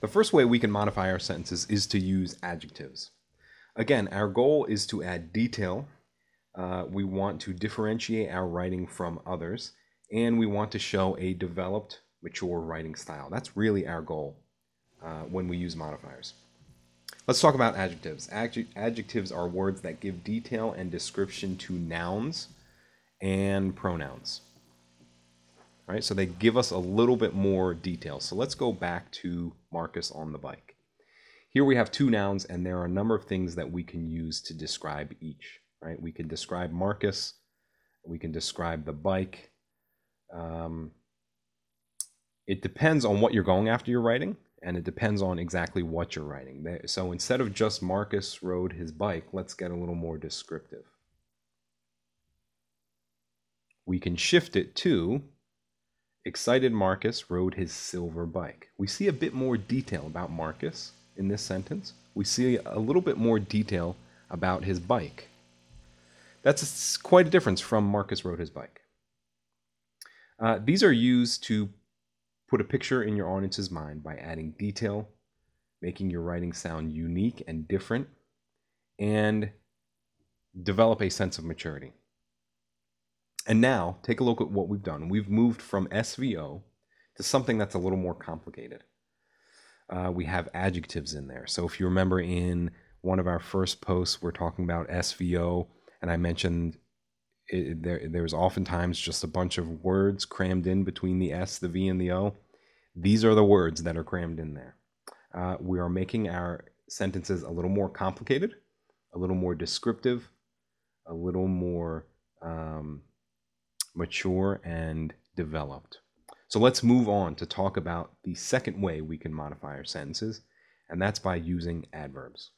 The first way we can modify our sentences is to use adjectives. Again, our goal is to add detail. Uh, we want to differentiate our writing from others, and we want to show a developed, mature writing style. That's really our goal uh, when we use modifiers. Let's talk about adjectives. Adjec- adjectives are words that give detail and description to nouns and pronouns. Right? So they give us a little bit more detail. So let's go back to Marcus on the bike. Here we have two nouns, and there are a number of things that we can use to describe each. Right? We can describe Marcus, we can describe the bike. Um, it depends on what you're going after you're writing, and it depends on exactly what you're writing. So instead of just Marcus rode his bike, let's get a little more descriptive. We can shift it to excited Marcus rode his silver bike. We see a bit more detail about Marcus in this sentence. We see a little bit more detail about his bike. That's quite a difference from Marcus rode his bike. Uh, these are used to put a picture in your audience's mind by adding detail, making your writing sound unique and different, and develop a sense of maturity. And now, take a look at what we've done. We've moved from SVO to something that's a little more complicated. Uh, we have adjectives in there. So if you remember in one of our first posts, we're talking about SVO, and I mentioned it, there, there's oftentimes just a bunch of words crammed in between the S, the V, and the O. These are the words that are crammed in there. Uh, we are making our sentences a little more complicated, a little more descriptive, a little more mature and developed. So let's move on to talk about the second way we can modify our sentences, and that's by using adverbs.